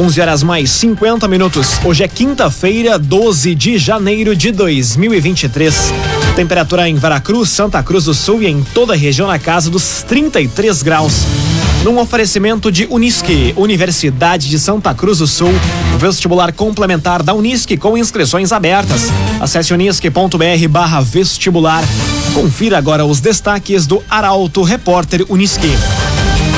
11 horas mais 50 minutos. Hoje é quinta-feira, 12 de janeiro de 2023. Temperatura em Veracruz, Santa Cruz do Sul e em toda a região na casa dos 33 graus. Num oferecimento de Unisque, Universidade de Santa Cruz do Sul, vestibular complementar da Unisque com inscrições abertas. Acesse unisque.br barra vestibular. Confira agora os destaques do Arauto Repórter Unisque.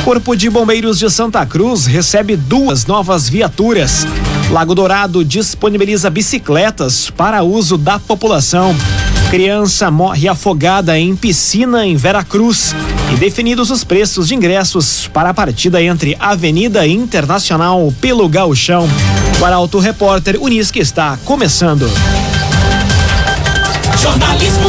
Corpo de Bombeiros de Santa Cruz recebe duas novas viaturas. Lago Dourado disponibiliza bicicletas para uso da população. Criança morre afogada em piscina em Veracruz. E definidos os preços de ingressos para a partida entre Avenida Internacional pelo Gauchão. O Arauto Repórter Unisque está começando. Jornalismo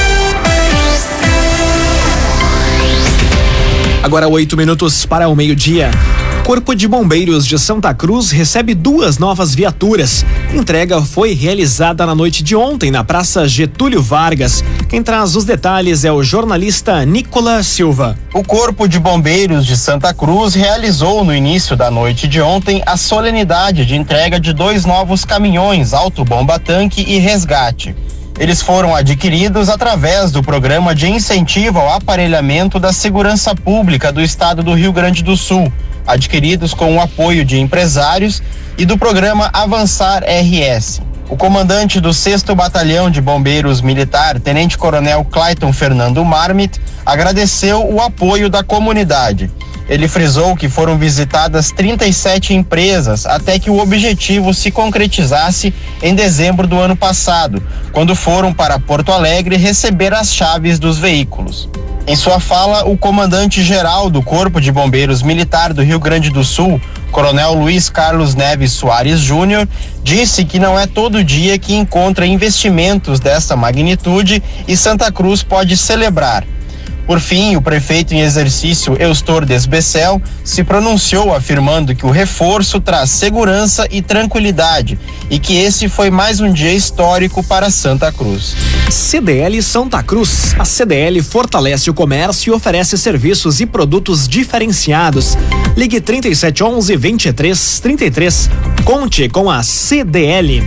Agora oito minutos para o meio-dia. Corpo de Bombeiros de Santa Cruz recebe duas novas viaturas. Entrega foi realizada na noite de ontem na Praça Getúlio Vargas. Quem traz os detalhes é o jornalista Nicolas Silva. O Corpo de Bombeiros de Santa Cruz realizou no início da noite de ontem a solenidade de entrega de dois novos caminhões Alto Bomba Tanque e Resgate. Eles foram adquiridos através do programa de incentivo ao aparelhamento da segurança pública do estado do Rio Grande do Sul, adquiridos com o apoio de empresários e do programa Avançar RS. O comandante do 6 Batalhão de Bombeiros Militar, Tenente Coronel Clayton Fernando Marmit, agradeceu o apoio da comunidade ele frisou que foram visitadas 37 empresas até que o objetivo se concretizasse em dezembro do ano passado, quando foram para Porto Alegre receber as chaves dos veículos. Em sua fala, o comandante-geral do Corpo de Bombeiros Militar do Rio Grande do Sul, Coronel Luiz Carlos Neves Soares Júnior, disse que não é todo dia que encontra investimentos dessa magnitude e Santa Cruz pode celebrar. Por fim, o prefeito em exercício, Eustor Desbecel, se pronunciou afirmando que o reforço traz segurança e tranquilidade e que esse foi mais um dia histórico para Santa Cruz. CDL Santa Cruz. A CDL fortalece o comércio e oferece serviços e produtos diferenciados. Ligue 3711 2333. Conte com a CDL.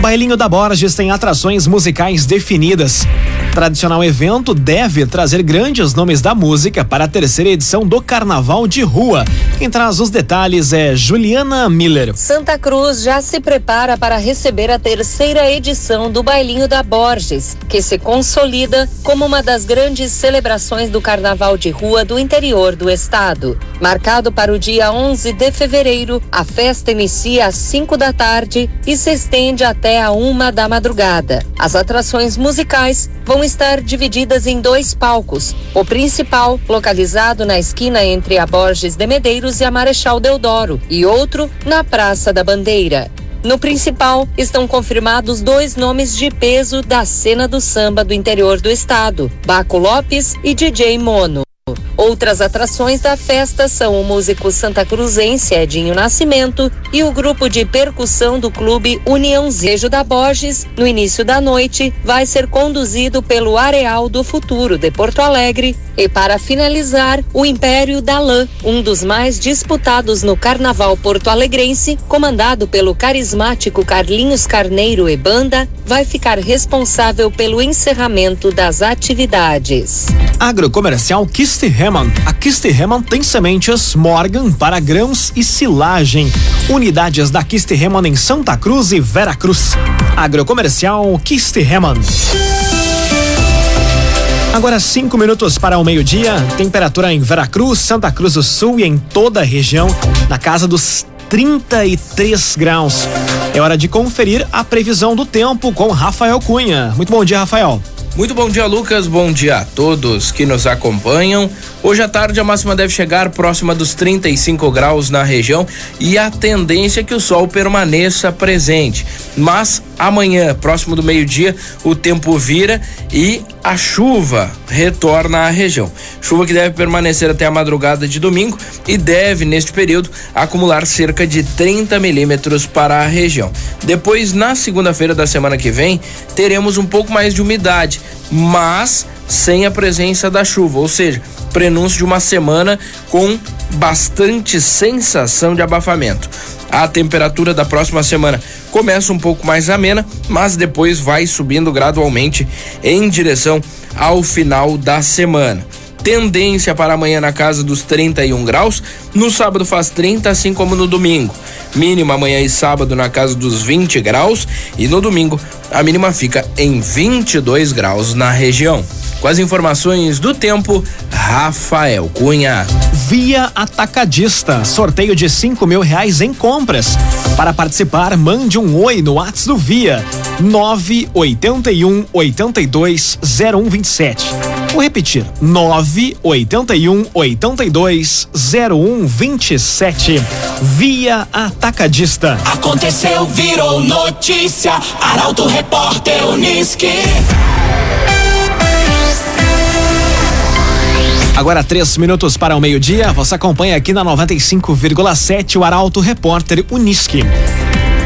Bailinho da Borges tem atrações musicais definidas. Tradicional evento deve trazer grandes nomes da música para a terceira edição do Carnaval de Rua. Quem traz os detalhes é Juliana Miller. Santa Cruz já se prepara para receber a terceira edição do Bailinho da Borges, que se consolida como uma das grandes celebrações do Carnaval de Rua do interior do estado. Marcado para o dia 11 de fevereiro, a festa inicia às 5 da tarde e se estende até a uma da madrugada. As atrações musicais vão estar divididas em dois palcos. O principal, localizado na esquina entre a Borges de Medeiros e a Marechal Deodoro, e outro na Praça da Bandeira. No principal, estão confirmados dois nomes de peso da cena do samba do interior do estado: Baco Lopes e DJ Mono. Outras atrações da festa são o músico santa cruzense Edinho Nascimento e o grupo de percussão do clube Uniãozejo da Borges, no início da noite, vai ser conduzido pelo Areal do Futuro de Porto Alegre. E para finalizar, o Império da Lã, um dos mais disputados no Carnaval porto-alegrense, comandado pelo carismático Carlinhos Carneiro e banda, vai ficar responsável pelo encerramento das atividades. Agrocomercial Kiste Heman. A Kiste Heman tem sementes Morgan para grãos e silagem. Unidades da Kiste Heman em Santa Cruz e Vera Cruz. Agrocomercial Kiste Heman. Agora cinco minutos para o meio-dia. Temperatura em Veracruz, Santa Cruz do Sul e em toda a região na casa dos 33 graus. É hora de conferir a previsão do tempo com Rafael Cunha. Muito bom dia, Rafael. Muito bom dia, Lucas. Bom dia a todos que nos acompanham. Hoje à tarde a máxima deve chegar próxima dos 35 graus na região e a tendência é que o sol permaneça presente. Mas amanhã, próximo do meio-dia, o tempo vira e a chuva retorna à região. Chuva que deve permanecer até a madrugada de domingo e deve, neste período, acumular cerca de 30 milímetros para a região. Depois, na segunda-feira da semana que vem, teremos um pouco mais de umidade, mas sem a presença da chuva, ou seja, prenúncio de uma semana com bastante sensação de abafamento. A temperatura da próxima semana começa um pouco mais amena, mas depois vai subindo gradualmente em direção ao final da semana. Tendência para amanhã na casa dos 31 graus. No sábado faz 30, assim como no domingo. Mínima amanhã e sábado na casa dos 20 graus. E no domingo a mínima fica em 22 graus na região. Com as informações do tempo, Rafael Cunha. Via Atacadista, sorteio de cinco mil reais em compras. Para participar, mande um oi no WhatsApp do Via 981 82 0127. Vou repetir: 981 82 0127. Via Atacadista. Aconteceu, virou notícia. Arauto Repórter Uniski. Agora três minutos para o meio-dia. Você acompanha aqui na 95,7 o Arauto Repórter Uniski.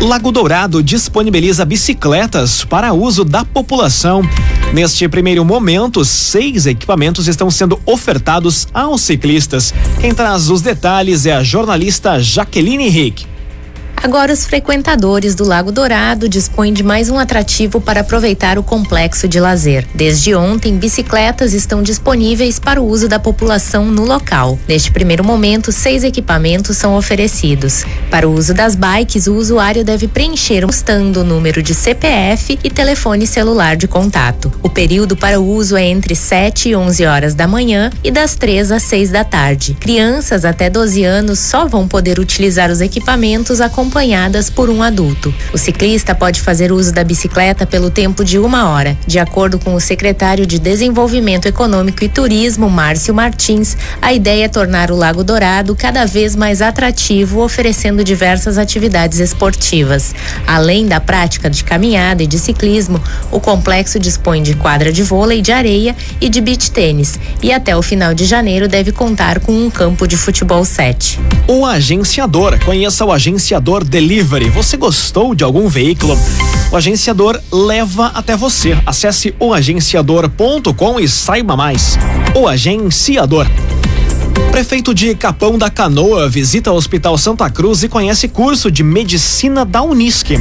Lago Dourado disponibiliza bicicletas para uso da população. Neste primeiro momento, seis equipamentos estão sendo ofertados aos ciclistas. Quem traz os detalhes é a jornalista Jaqueline Henrique. Agora, os frequentadores do Lago Dourado dispõem de mais um atrativo para aproveitar o complexo de lazer. Desde ontem, bicicletas estão disponíveis para o uso da população no local. Neste primeiro momento, seis equipamentos são oferecidos. Para o uso das bikes, o usuário deve preencher mostrando o número de CPF e telefone celular de contato. O período para o uso é entre 7 e 11 horas da manhã e das 3 às 6 da tarde. Crianças até 12 anos só vão poder utilizar os equipamentos acompanhados acompanhadas por um adulto. O ciclista pode fazer uso da bicicleta pelo tempo de uma hora. De acordo com o secretário de Desenvolvimento Econômico e Turismo, Márcio Martins, a ideia é tornar o Lago Dourado cada vez mais atrativo, oferecendo diversas atividades esportivas. Além da prática de caminhada e de ciclismo, o complexo dispõe de quadra de vôlei de areia e de beach tênis. E até o final de janeiro deve contar com um campo de futebol 7. O agenciador. Conheça o agenciador Delivery. Você gostou de algum veículo? O agenciador leva até você. Acesse oagenciador.com e saiba mais. O agenciador. Prefeito de Capão da Canoa visita o Hospital Santa Cruz e conhece curso de medicina da Unisque.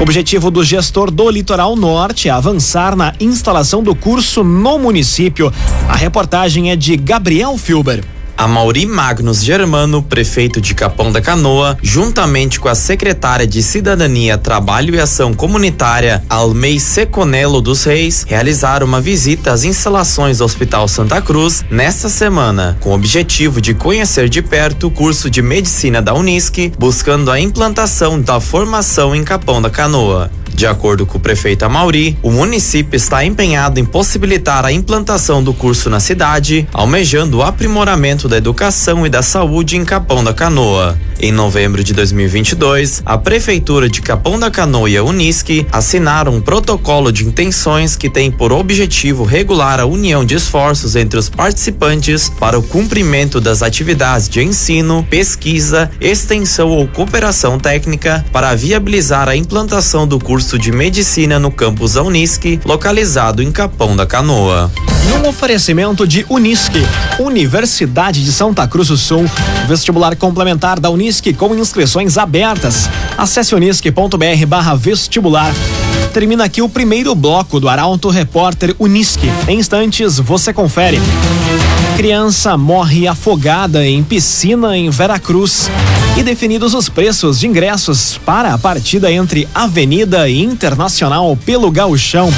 Objetivo do gestor do Litoral Norte é avançar na instalação do curso no município. A reportagem é de Gabriel Filber. A Mauri Magnus Germano, prefeito de Capão da Canoa, juntamente com a secretária de Cidadania, Trabalho e Ação Comunitária, Almei Seconello dos Reis, realizaram uma visita às instalações do Hospital Santa Cruz nesta semana, com o objetivo de conhecer de perto o curso de medicina da Unisque, buscando a implantação da formação em Capão da Canoa. De acordo com o prefeito Amauri, o município está empenhado em possibilitar a implantação do curso na cidade, almejando o aprimoramento da educação e da saúde em Capão da Canoa. Em novembro de 2022, a Prefeitura de Capão da Canoa e a Unisque assinaram um protocolo de intenções que tem por objetivo regular a união de esforços entre os participantes para o cumprimento das atividades de ensino, pesquisa, extensão ou cooperação técnica para viabilizar a implantação do curso de medicina no campus da Unisque, localizado em Capão da Canoa. Um oferecimento de Unisque, Universidade de Santa Cruz do Sul, vestibular complementar da Unisque com inscrições abertas. Acesse unisque.br barra vestibular. Termina aqui o primeiro bloco do Arauto Repórter Unisque. Em instantes, você confere. Criança morre afogada em piscina em Veracruz. E definidos os preços de ingressos para a partida entre Avenida e Internacional pelo Gauchão.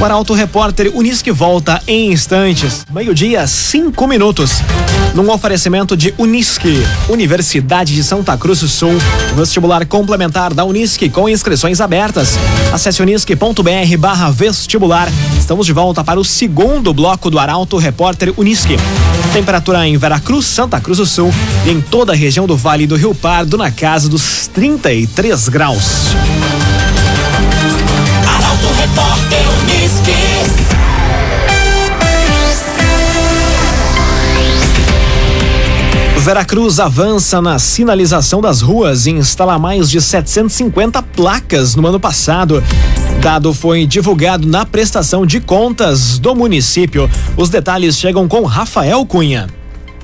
O Arauto Repórter Unisque volta em instantes. Meio-dia, cinco minutos. Num oferecimento de Unisque, Universidade de Santa Cruz do Sul. Vestibular complementar da Unisque com inscrições abertas. Acesse unisque.br barra vestibular. Estamos de volta para o segundo bloco do Arauto Repórter Unisque. Temperatura em Veracruz, Santa Cruz do Sul e em toda a região do Vale do Rio Pardo na casa dos 33 graus. Arauto Repórter Veracruz avança na sinalização das ruas e instala mais de 750 placas no ano passado. Dado foi divulgado na prestação de contas do município. Os detalhes chegam com Rafael Cunha.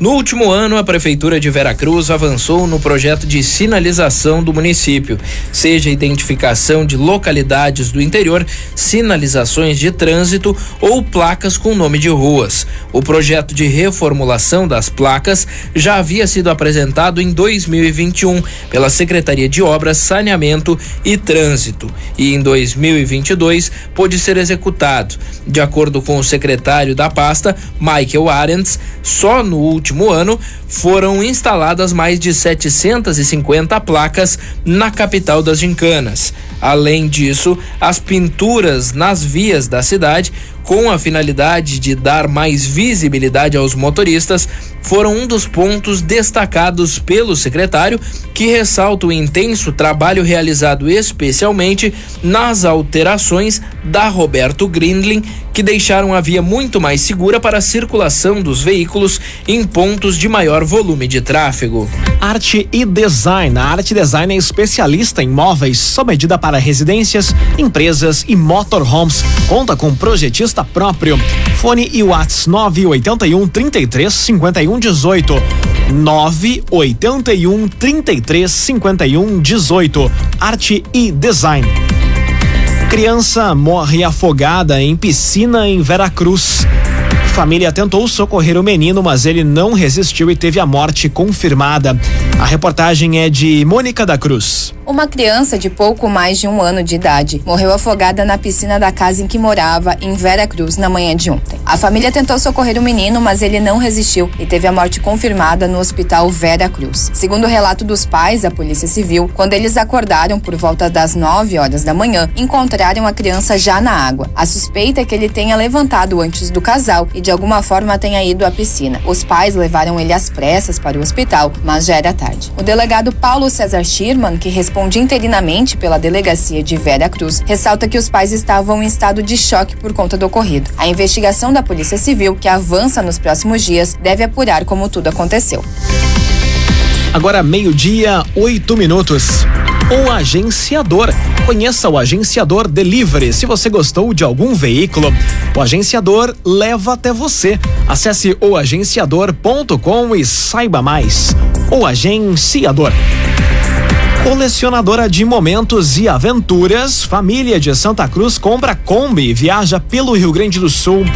No último ano, a Prefeitura de Veracruz avançou no projeto de sinalização do município, seja identificação de localidades do interior, sinalizações de trânsito ou placas com nome de ruas. O projeto de reformulação das placas já havia sido apresentado em 2021 pela Secretaria de Obras, Saneamento e Trânsito e em 2022 pôde ser executado. De acordo com o secretário da pasta, Michael Arendts, só no último último ano, foram instaladas mais de 750 placas na capital das gincanas. Além disso, as pinturas nas vias da cidade com a finalidade de dar mais visibilidade aos motoristas, foram um dos pontos destacados pelo secretário, que ressalta o intenso trabalho realizado especialmente nas alterações da Roberto Grindlin, que deixaram a via muito mais segura para a circulação dos veículos em pontos de maior volume de tráfego. Arte e Design. A Arte Design é especialista em móveis sob medida para residências, empresas e motorhomes. Conta com projetista próprio. Fone e Whats 981 33 51 18. 981 33 51 18. Arte e Design. Criança morre afogada em piscina em Veracruz. Família tentou socorrer o menino, mas ele não resistiu e teve a morte confirmada. A reportagem é de Mônica da Cruz. Uma criança de pouco mais de um ano de idade morreu afogada na piscina da casa em que morava, em Vera Cruz, na manhã de ontem. A família tentou socorrer o menino, mas ele não resistiu e teve a morte confirmada no hospital Vera Cruz. Segundo o relato dos pais da Polícia Civil, quando eles acordaram por volta das 9 horas da manhã, encontraram a criança já na água. A suspeita é que ele tenha levantado antes do casal e de alguma forma tenha ido à piscina. Os pais levaram ele às pressas para o hospital, mas já era tarde. O delegado Paulo César Schirman, que responde interinamente pela delegacia de Vera Cruz, ressalta que os pais estavam em estado de choque por conta do ocorrido. A investigação da Polícia Civil, que avança nos próximos dias, deve apurar como tudo aconteceu. Agora meio-dia, oito minutos. O agenciador. Conheça o agenciador Delivery. Se você gostou de algum veículo, o agenciador leva até você. Acesse oagenciador.com e saiba mais. O agenciador. Colecionadora de momentos e aventuras, família de Santa Cruz compra Kombi e viaja pelo Rio Grande do Sul.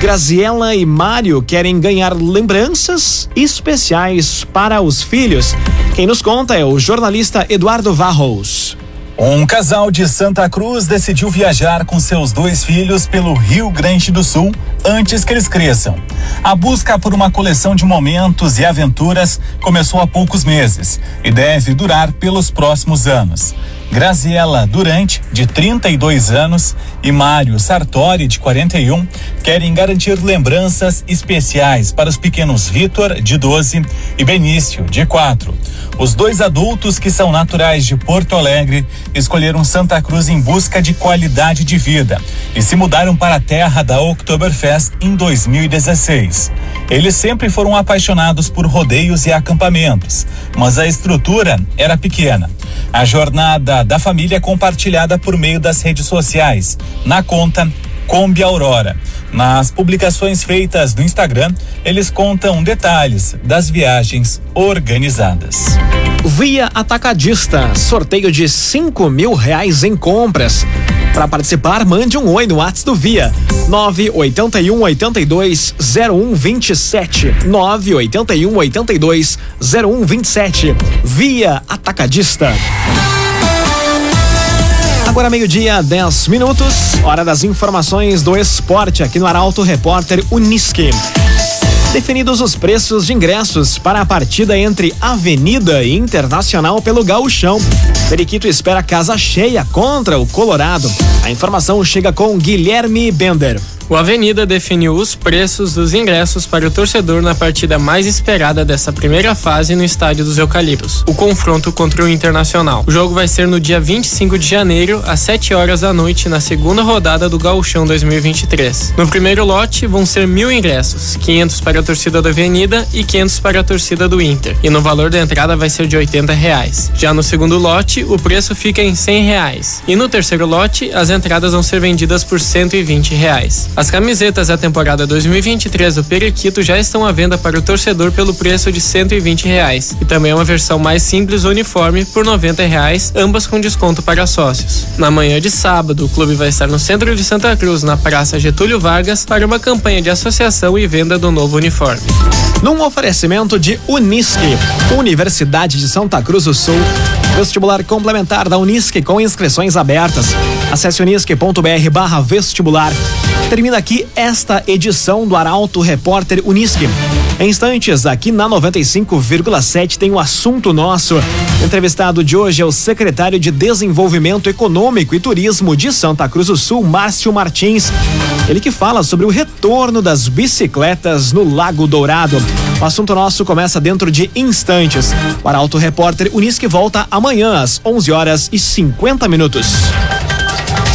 Graziela e Mário querem ganhar lembranças especiais para os filhos. Quem nos conta é o jornalista Eduardo Varros. Um casal de Santa Cruz decidiu viajar com seus dois filhos pelo Rio Grande do Sul antes que eles cresçam. A busca por uma coleção de momentos e aventuras começou há poucos meses e deve durar pelos próximos anos. Graziela Durante, de 32 anos, e Mário Sartori, de 41, querem garantir lembranças especiais para os pequenos Vitor, de 12, e Benício, de 4. Os dois adultos, que são naturais de Porto Alegre, escolheram Santa Cruz em busca de qualidade de vida e se mudaram para a terra da Oktoberfest em 2016. Eles sempre foram apaixonados por rodeios e acampamentos, mas a estrutura era pequena. A jornada da família é compartilhada por meio das redes sociais, na conta Kombi Aurora. Nas publicações feitas no Instagram, eles contam detalhes das viagens organizadas. Via Atacadista, sorteio de cinco mil reais em compras. Para participar, mande um oi no WhatsApp do Via 981 82 0127 981 82 0127 Via Atacadista. Agora meio-dia, 10 minutos, hora das informações do esporte aqui no Arauto Repórter Uniski. Definidos os preços de ingressos para a partida entre Avenida e Internacional pelo Gauchão. Periquito espera casa cheia contra o Colorado. A informação chega com Guilherme Bender. O Avenida definiu os preços dos ingressos para o torcedor na partida mais esperada dessa primeira fase no Estádio dos Eucaliptos, o confronto contra o Internacional. O jogo vai ser no dia 25 de janeiro, às 7 horas da noite, na segunda rodada do Gauchão 2023. No primeiro lote vão ser mil ingressos, 500 para a torcida da Avenida e 500 para a torcida do Inter, e no valor da entrada vai ser de 80 reais. Já no segundo lote, o preço fica em 100 reais, e no terceiro lote, as entradas vão ser vendidas por 120 reais. As camisetas da temporada 2023 do Periquito já estão à venda para o torcedor pelo preço de 120 reais e também uma versão mais simples uniforme por 90 reais, ambas com desconto para sócios. Na manhã de sábado, o clube vai estar no centro de Santa Cruz, na Praça Getúlio Vargas, para uma campanha de associação e venda do novo uniforme. Num oferecimento de Unisque, Universidade de Santa Cruz do Sul, vestibular complementar da Unisque com inscrições abertas. Acesse unisque.br barra vestibular. Termina aqui esta edição do Arauto Repórter Unisque. Em instantes, aqui na 95,7 tem o assunto nosso. O entrevistado de hoje é o secretário de Desenvolvimento Econômico e Turismo de Santa Cruz do Sul, Márcio Martins. Ele que fala sobre o retorno das bicicletas no Lago Dourado. O assunto nosso começa dentro de instantes. O Arauto Repórter Unisque volta amanhã às 11 horas e 50 minutos.